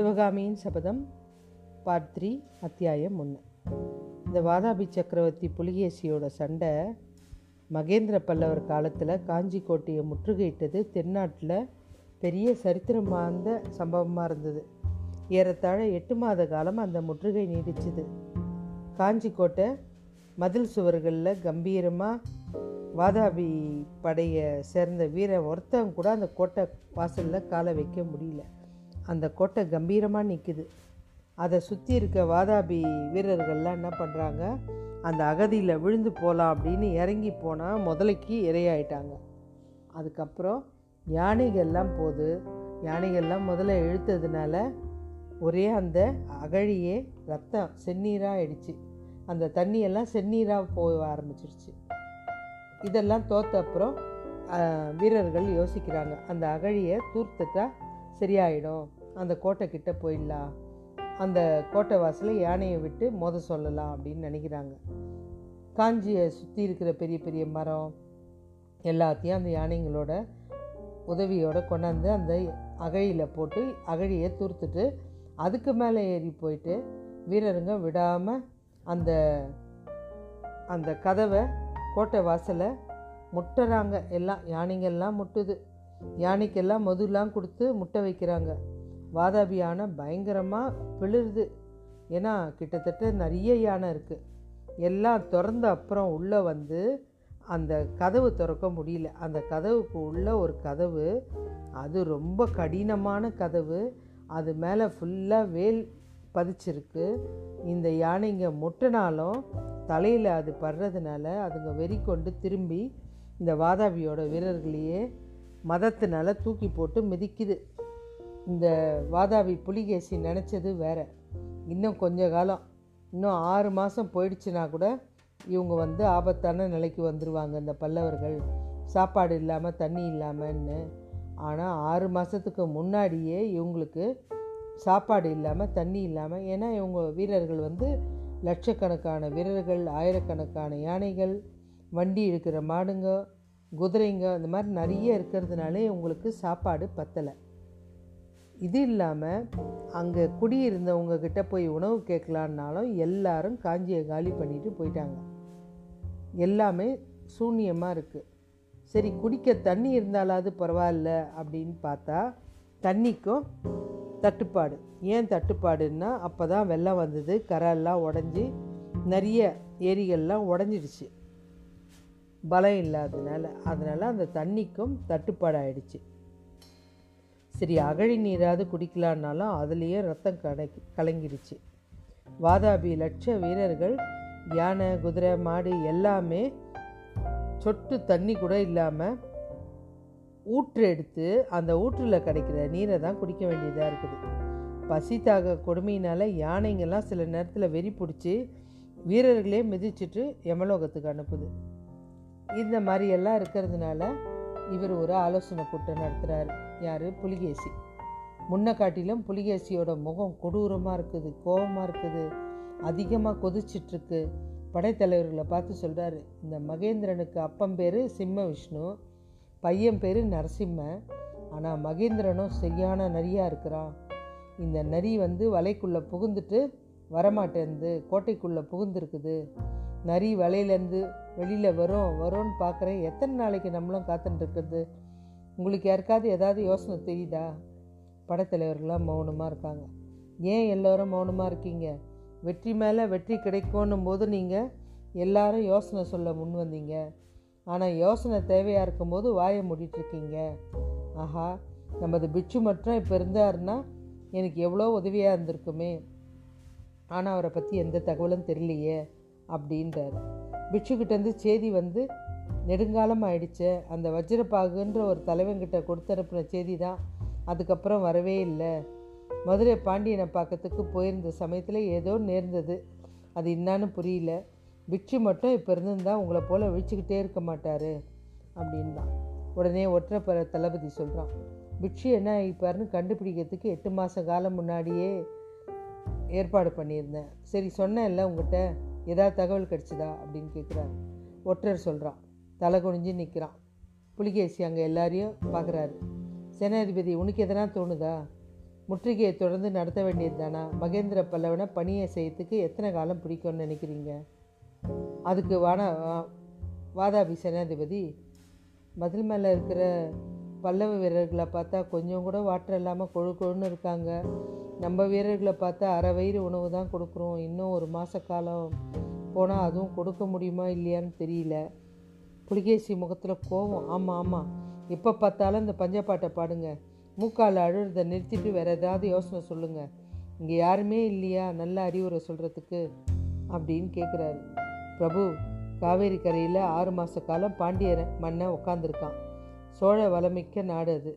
சிவகாமியின் சபதம் part three அத்தியாயம் ஒன்று இந்த வாதாபி சக்கரவர்த்தி புலிகேசியோட சண்டை மகேந்திர பல்லவர் காலத்தில் காஞ்சி கோட்டையை முற்றுகையிட்டது தென்னாட்டில் பெரிய சரித்திரம் வாய்ந்த சம்பவமாக இருந்தது. ஏறத்தாழ எட்டு மாத காலம் அந்த முற்றுகை நீடிச்சுது. காஞ்சி கோட்டை மதில் சுவர்களில் கம்பீரமாக வாதாபி படையை சேர்ந்த வீரன் ஒருத்தன் கூட அந்த கோட்டை வாசலில் காலை வைக்க முடியல. அந்த கோட்டை கம்பீரமாக நிற்குது அதை சுற்றி இருக்க வாதாபி வீரர்கள்லாம் என்ன பண்ணுறாங்க அந்த அகதியில் விழுந்து போகலாம் அப்படின்னு இறங்கி போனால் முதலைக்கு இரையாயிட்டாங்க. அதுக்கப்புறம் யானைகள்லாம் போது யானைகள்லாம் முதல்ல இழுத்ததுனால ஒரே அந்த அகழியே ரத்தம் செந்நீராக ஆயிடுச்சு. அந்த தண்ணியெல்லாம் செந்நீராக போக ஆரம்பிச்சிருச்சு. இதெல்லாம் தோத்த அப்புறம் வீரர்கள் யோசிக்கிறாங்க. அந்த அகழியை தூர்த்துட்டா சரியாயிடும். அந்த கோட்டை கிட்ட போயிடலாம். அந்த கோட்டை வாசலை யானையை விட்டு மோத சொல்லலாம் அப்படின்னு நினைக்கிறாங்க. காஞ்சியை சுற்றி இருக்கிற பெரிய பெரிய மரம் எல்லாத்தையும் அந்த யானைங்களோட உதவியோடு கொண்டாந்து அந்த அகழியில் போட்டு அகழியை துருத்துட்டு அதுக்கு மேலே ஏறி போயிட்டு வீரருங்க விடாமல் அந்த அந்த கதவை கோட்டை வாசலை முட்டுறாங்க. எல்லாம் யானைங்கெல்லாம் முட்டுது. யானைக்கெல்லாம் மதுலாம் கொடுத்து முட்டை வைக்கிறாங்க. வாதாபி யானை பயங்கரமாக பிளிருது. ஏன்னா கிட்டத்தட்ட நிறைய யானை இருக்குது எல்லாம் திறந்த அப்புறம் உள்ளே வந்து அந்த கதவு திறக்க முடியல. அந்த கதவுக்கு உள்ள ஒரு கதவு அது ரொம்ப கடினமான கதவு. அது மேலே ஃபுல்லாக வேல் பதிச்சிருக்கு. இந்த யானைங்க முட்டினாலும் தலையில் அது படுறதுனால அதுங்க வெறி கொண்டு திரும்பி இந்த வாதாபியோட வீரர்களையே மதத்தினால தூக்கி போட்டு மிதிக்குது. இந்த வாதாபி புலிகேசி நினச்சது வேற. இன்னும் கொஞ்ச காலம் இன்னும் ஆறு மாதம் போயிடுச்சுன்னா கூட இவங்க வந்து ஆபத்தான நிலைக்கு வந்துடுவாங்க இந்த பல்லவர்கள். சாப்பாடு இல்லாமல் தண்ணி இல்லாமல்னு ஆனால் ஆறு மாதத்துக்கு முன்னாடியே இவங்களுக்கு சாப்பாடு இல்லாமல் தண்ணி இல்லாமல் ஏன்னா இவங்க வீரர்கள் வந்து லட்சக்கணக்கான வீரர்கள் ஆயிரக்கணக்கான யானைகள் வண்டி இழுக்கிற மாடுங்க குதிரைங்க இந்த மாதிரி நிறைய இருக்கிறதுனாலே இவங்களுக்கு சாப்பாடு பத்தலை. இது இல்லாமல் அங்கே குடியிருந்தவங்க கிட்ட போய் உணவு கேட்கலான்னாலும் எல்லாரும் காஞ்சியை காலி பண்ணிட்டு போயிட்டாங்க. எல்லாமே சூன்யமாக இருக்குது சரி குடிக்க தண்ணி இருந்தாலாவது பரவாயில்ல அப்படின்னு பார்த்தா தண்ணிக்கும் தட்டுப்பாடு. ஏன் தட்டுப்பாடுன்னா அப்போ தான் வெள்ளம் வந்தது கரெல்லாம் உடஞ்சி நிறைய ஏரிகள்லாம் உடஞ்சிடுச்சு. பலம் இல்லாததுனால. அதனால் அந்த தண்ணிக்கும் தட்டுப்பாடு ஆயிடுச்சு சரி அகழி நீராவது குடிக்கலான்னாலும் அதுலேயே ரத்தம் கலக்கி கலங்கிடுச்சு. வாதாபி லட்ச வீரர்கள் யானை குதிரை மாடு எல்லாமே சொட்டு தண்ணி கூட இல்லாமல் ஊற்று எடுத்து அந்த ஊற்றில் கிடைக்கிற நீரை தான் குடிக்க வேண்டியதாக இருக்குது. பசி தாக கொடுமையினால் யானைங்கெல்லாம் சில நேரத்தில் வெறி பிடிச்சி வீரர்களே மிதிச்சிட்டு யமலோகத்துக்கு அனுப்புது. இந்த மாதிரியெல்லாம் இருக்கிறதுனால இவர் ஒரு ஆலோசனை கூட்டம் நடத்துகிறாரு யார்? புலிகேசி. முன்ன காட்டிலும் புலிகேசியோட முகம் கொடூரமாக இருக்குது கோபமாக இருக்குது அதிகமாக கொதிச்சிட்ருக்கு. படைத்தலைவர்களை பார்த்து சொல்கிறாரு இந்த மகேந்திரனுக்கு அப்பன் பேர் சிம்ம விஷ்ணு பையன் பேர் நரசிம்ம ஆனால் மகேந்திரனும் சரியான நரியாக இருக்கிறான். இந்த நரி வந்து வலைக்குள்ளே புகுந்துட்டு வரமாட்டேன்து கோட்டைக்குள்ளே புகுந்துருக்குது. நரி வலையிலேருந்து வெளியில் வரும் வரும்னு பார்க்குறேன் எத்தனை நாளைக்கு நம்மளும் காத்துட்டுருக்குது உங்களுக்கு யாருக்காவது ஏதாவது யோசனை தெரியுதா? படைத்தலைவர்கள்லாம் மௌனமாக இருக்காங்க. ஏன் எல்லோரும் மௌனமாக இருக்கீங்க? வெற்றி மேலே வெற்றி கிடைக்கும்னும் போது நீங்கள் எல்லாரும் யோசனை சொல்ல முன் வந்தீங்க. ஆனால் யோசனை தேவையாக இருக்கும்போது வாயை மூடிட்டுருக்கீங்க. ஆஹா நமது பிட்சு மட்டும் இப்போ இருந்தாருன்னா எனக்கு எவ்வளோ உதவியாக இருந்திருக்குமே. ஆனால் அவரை பற்றி எந்த தகவலும் தெரியலையே அப்படின்றார். பிட்சுக்கிட்டேருந்து செய்தி வந்து நெடுங்காலம் ஆயிடுச்சு அந்த வஜ்ரபாகுன்ற ஒரு தலைவன்கிட்ட கொடுத்தனுப்பின செய்தி தான் அதுக்கப்புறம் வரவே இல்லை. மதுரை பாண்டியனை பார்க்கறதுக்கு போயிருந்த சமயத்தில் ஏதோ நேர்ந்தது. அது என்னான்னு புரியல. பிட்சு மட்டும் இப்போ இருந்திருந்தால் உங்களை போல் விழிச்சுக்கிட்டே இருக்க மாட்டார் அப்படின்னா தான் உடனே ஒற்றைப்பற தளபதி சொல்கிறான் பிட்சு என்ன ஆகிப்பாருன்னு கண்டுபிடிக்கிறதுக்கு எட்டு மாத காலம் முன்னாடியே ஏற்பாடு பண்ணியிருந்தேன். சரி சொன்னேன்ல உங்கள்கிட்ட ஏதாவது தகவல் கிடச்சிதா அப்படின்னு கேட்குறாரு. ஒற்றர் சொல்கிறான் தலை குனிஞ்சு நிற்கிறான் புலிகேசி அங்கே எல்லாரையும் பார்க்குறாரு. சேனாதிபதி உனக்கு எதனா தோணுதா? முற்றுகையை தொடர்ந்து நடத்த வேண்டியது தானா மகேந்திர பல்லவனை பணியை செய்யறதுக்கு எத்தனை காலம் பிடிக்கும்னு நினைக்கிறீங்க? அதுக்கு வானா வாதாபி சேனாதிபதி மதில் மேலே இருக்கிற பல்லவ வீரர்களை பார்த்தா கொஞ்சம் கூட வாட்டர் இல்லாமல் கொழு கொழுன்னு இருக்காங்க. நம்ம வீரர்களை பார்த்தா அரை வயிறு உணவு தான் கொடுக்குறோம். இன்னும் ஒரு மாத காலம் போனால் அதுவும் கொடுக்க முடியுமா இல்லையான்னு தெரியல. புலிகேசி முகத்தில் கோவம். ஆமாம் ஆமாம் எப்போ பார்த்தாலும் இந்த பஞ்சப்பாட்டை பாடுங்க. மூக்கால் அழுறதை நிறுத்திட்டு வேறு ஏதாவது யோசனை சொல்லுங்கள் இங்கே யாருமே இல்லையா? நல்ல அறிவுரை சொல்கிறதுக்கு அப்படின்னு கேட்குறாரு பிரபு காவேரி கரையில் ஆறு மாத காலம் பாண்டியர் மன்னன் உட்காந்துருக்கான் சோழ வளமிக்க நாடு அது.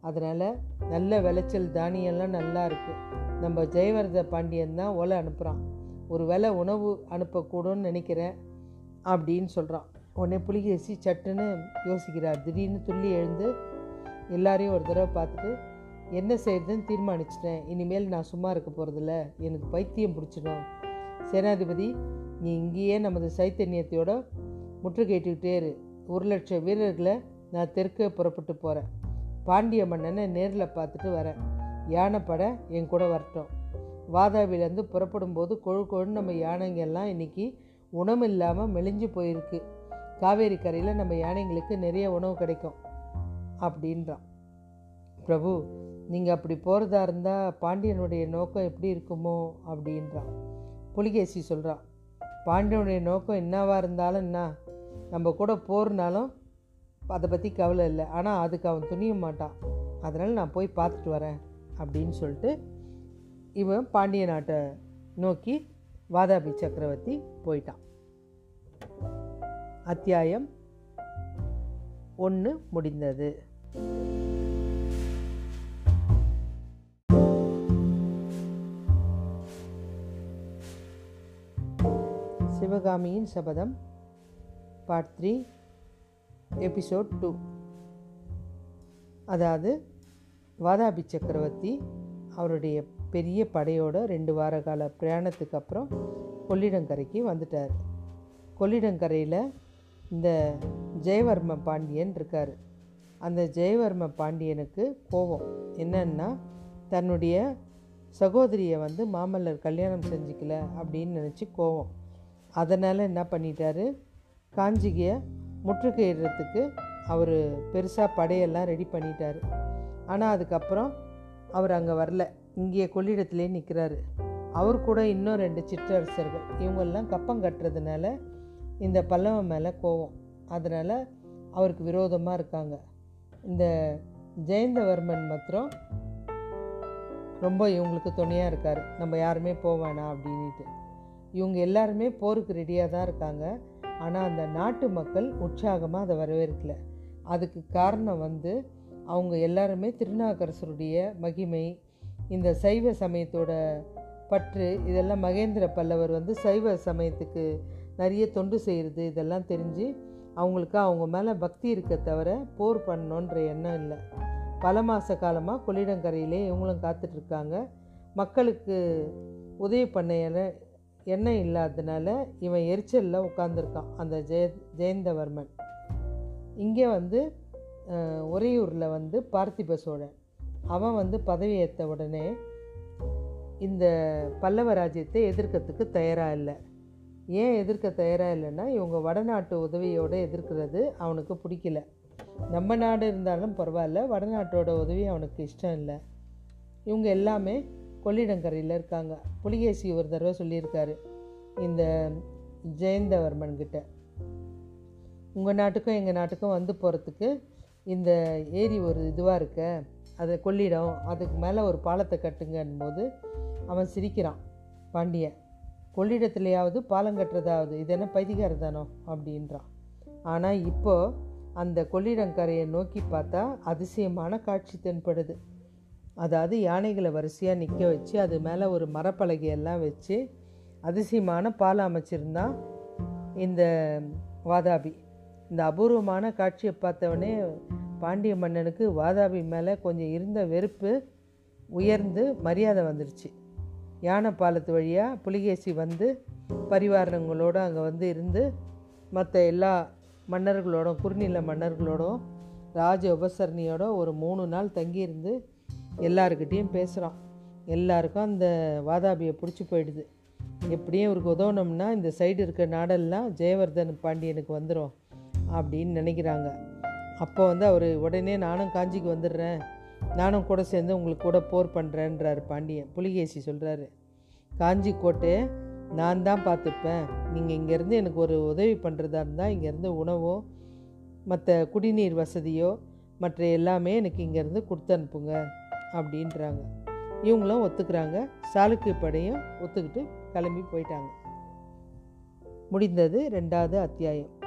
அதனால் நல்ல விளைச்சல் தானியம்லாம் நல்லா இருக்குது நம்ம ஜெயவரத பாண்டியன் தான் ஒலை அனுப்புகிறான் ஒரு வேலை உணவு அனுப்பக்கூடும்னு நினைக்கிறேன் அப்படின்னு சொல்கிறான் உடனே புலிகேசி சட்டுன்னு யோசிக்கிறார். திடீர்னு துள்ளி எழுந்து எல்லாரையும் ஒரு தடவை பார்த்துட்டு என்ன செய்யறதுன்னு தீர்மானிச்சிட்டேன். இனிமேல் நான் சும்மா இருக்க போகிறதில்ல எனக்கு பைத்தியம் பிடிச்சிடும். சேனாதிபதி நீ இங்கேயே நமது சைத்தன்யத்தையோட முற்றுகையிட்டுக்கிட்டே இரு. ஒரு லட்சம் வீரர்களை நான் தெற்கே புறப்பட்டு போகிறேன் பாண்டிய மன்னனை நேரில் பார்த்துட்டு வரேன். யானைப்படை என் கூட வரட்டும். வாதாபிலேருந்து புறப்படும் போது கொழு கொழுன்னு நம்ம யானைங்கெல்லாம் இன்றைக்கி இன்னைக்கு உணவு இல்லாமல் மெலிஞ்சு போயிருக்கு. காவேரி கரையில் நம்ம யானைங்களுக்கு நிறைய உணவு கிடைக்கும் அப்படின்றான். பிரபு நீங்கள் அப்படி போகிறதா இருந்தால் பாண்டியனுடைய நோக்கம் எப்படி இருக்குமோ அப்படின்றான். புலிகேசி சொல்கிறான் பாண்டியனுடைய நோக்கம் என்னவாக இருந்தாலும் என்ன? நம்ம கூட போர்னாலும் அதை பற்றி கவலை இல்லை. ஆனால் அதுக்கு அவன் துணிய மாட்டான். அதனால் நான் போய் பார்த்துட்டு வரேன் அப்படின்னு சொல்லிட்டு இவன் பாண்டிய நாட்டை நோக்கி வாதாபி சக்கரவர்த்தி போயிட்டான். அத்தியாயம் ஒன்று முடிந்தது. சிவகாமியின் சபதம் பார்ட் த்ரீ. எபிசோட் டூ அதாவது வாதாபி சக்கரவர்த்தி அவருடைய பெரிய படையோட ரெண்டு வார கால பிரயாணத்துக்கு அப்புறம் கொள்ளிடங்கரைக்கு வந்துட்டார். கொள்ளிடங்கரையில் இந்த ஜெயவர்ம பாண்டியன் இருக்கார். அந்த ஜெயவர்ம பாண்டியனுக்கு கோபம். என்னன்னா தன்னுடைய சகோதரியை வந்து மாமல்லர் கல்யாணம் செஞ்சுக்கல அப்படின்னு நினச்சி கோவம் அதனால் என்ன பண்ணிட்டாரு? காஞ்சிகையை முற்றுகையிடுறதுக்கு அவர் பெருசாக படையெல்லாம் ரெடி பண்ணிட்டார். ஆனால் அதுக்கப்புறம் அவர் அங்கே வரல. இங்கே கொள்ளிடத்துலேயே நிற்கிறாரு அவர் கூட இன்னும் ரெண்டு சிற்றரசர்கள் இவங்கெல்லாம் கப்பம் கட்டுறதுனால இந்த பல்லவன் மேலே கோவம். அதனால் அவருக்கு விரோதமாக இருக்காங்க. இந்த ஜெயந்தவர்மன் மாத்திரம் ரொம்ப இவங்களுக்கு துணையாக இருக்கார். நம்ம யாருமே போவேணா வேணாம் அப்படின்ட்டு இவங்க எல்லாருமே போருக்கு ரெடியாக தான் இருக்காங்க. ஆனால் அந்த நாட்டு மக்கள் உற்சாகமாக அதை வரவேற்கல. அதுக்கு காரணம் வந்து அவங்க எல்லாருமே திருநாகரசருடைய மகிமை இந்த சைவ சமயத்தோட பற்று இதெல்லாம் மகேந்திர பல்லவர் வந்து சைவ சமயத்துக்கு நிறைய தொண்டு செய்கிறது இதெல்லாம் தெரிஞ்சு அவங்களுக்கு அவங்க மேலே பக்தி இருக்க தவிர போர் பண்ணணுன்ற எண்ணம் இல்லை. பல மாத காலமாக கொள்ளிடங்கரையிலே இவங்களும் காத்துட்ருக்காங்க மக்களுக்கு உதவி பண்ண எண்ணெய் எண்ணம் இல்லாததுனால இவன் எரிச்சலில் உட்காந்துருக்கான் அந்த ஜெய ஜெயந்தவர்மன். இங்கே வந்து அஹ், உறையூரில் வந்து பார்த்திப சோழன். அவன் வந்து பதவி ஏற்ற உடனே இந்த பல்லவ ராஜ்யத்தை எதிர்க்கிறதுக்கு தயாராக இல்லை. ஏன் எதிர்க்க தயாராக இல்லைன்னா இவங்க வடநாட்டு உதவியோடு எதிர்க்கிறது அவனுக்கு பிடிக்கல. நம்ம நாடு இருந்தாலும் பரவாயில்ல வடநாட்டோட உதவி அவனுக்கு இஷ்டம் இல்லை. இவங்க எல்லாமே கொள்ளிடங்கரையில் இருக்காங்க. புலிகேசி ஒரு தடவை சொல்லியிருக்காரு இந்த ஜெயந்தவர்மன்கிட்ட உங்கள் நாட்டுக்கும் எங்கள் நாட்டுக்கும் வந்து போகிறதுக்கு இந்த ஏரி ஒரு இதுவாக இருக்க அது கொள்ளிடம் அதுக்கு மேலே ஒரு பாலத்தை கட்டுங்கன்னும் போது அவன் சிரிக்கிறான். பாண்டியன் கொள்ளிடத்துலையாவது பாலம் கட்டுறதாவது இது என்ன பைத்தியக்காரதானோ அப்படின்றான். ஆனால் இப்போ அந்த கொள்ளிடங்கரையை நோக்கி பார்த்தா அதிசயமான காட்சி தென்படுது. அதாவது யானைகளை வரிசையாக நிற்க வச்சு அது மேலே ஒரு மரப்பலகையெல்லாம் வச்சு அதிசயமான பாலம் அமைச்சிருந்தான் இந்த வாதாபி. இந்த அபூர்வமான காட்சியை பார்த்தவொடனே பாண்டிய மன்னனுக்கு வாதாபி மேலே கொஞ்சம் இருந்த வெறுப்பு உயர்ந்து மரியாதை வந்துடுச்சு யானை பாலத்து வழியாக புலிகேசி வந்து பரிவாரங்களோடு அங்கே வந்து இருந்து மற்ற எல்லா மன்னர்களோடும் குறுநில மன்னர்களோடும் ராஜ உபசரணியோட ஒரு மூணு நாள் தங்கியிருந்து எல்லாருக்கிட்டேயும் பேசுகிறான் எல்லாருக்கும் அந்த வாதாபியை பிடிச்சி போயிடுது. எப்படியும் இவருக்கு உதவணும்னா இந்த சைடு இருக்க நாடெல்லாம் ஜெயவர்தன் பாண்டியனுக்கு வந்துடும் அப்படின்னு நினைக்கிறாங்க. அப்போ வந்து அவர் உடனே நானும் காஞ்சிக்கு வந்துடுறேன். நானும் கூட சேர்ந்து உங்களுக்கு கூட போர் பண்ணுறேன்றார் பாண்டியன். புலிகேசி சொல்கிறாரு காஞ்சி கோட்டையை நான் தான் பார்த்துப்பேன். நீங்கள் இங்கேருந்து எனக்கு ஒரு உதவி பண்ணுறதா இருந்தால் இங்கேருந்து உணவோ மற்ற குடிநீர் வசதியோ மற்ற எல்லாமே எனக்கு இங்கேருந்து கொடுத்து அனுப்புங்க. அப்படின்றாங்க. இவங்களும் ஒத்துக்கிறாங்க. சாளுக்கிய படையும் ஒத்துக்கிட்டு கிளம்பி போயிட்டாங்க. முடிந்தது ரெண்டாவது அத்தியாயம்.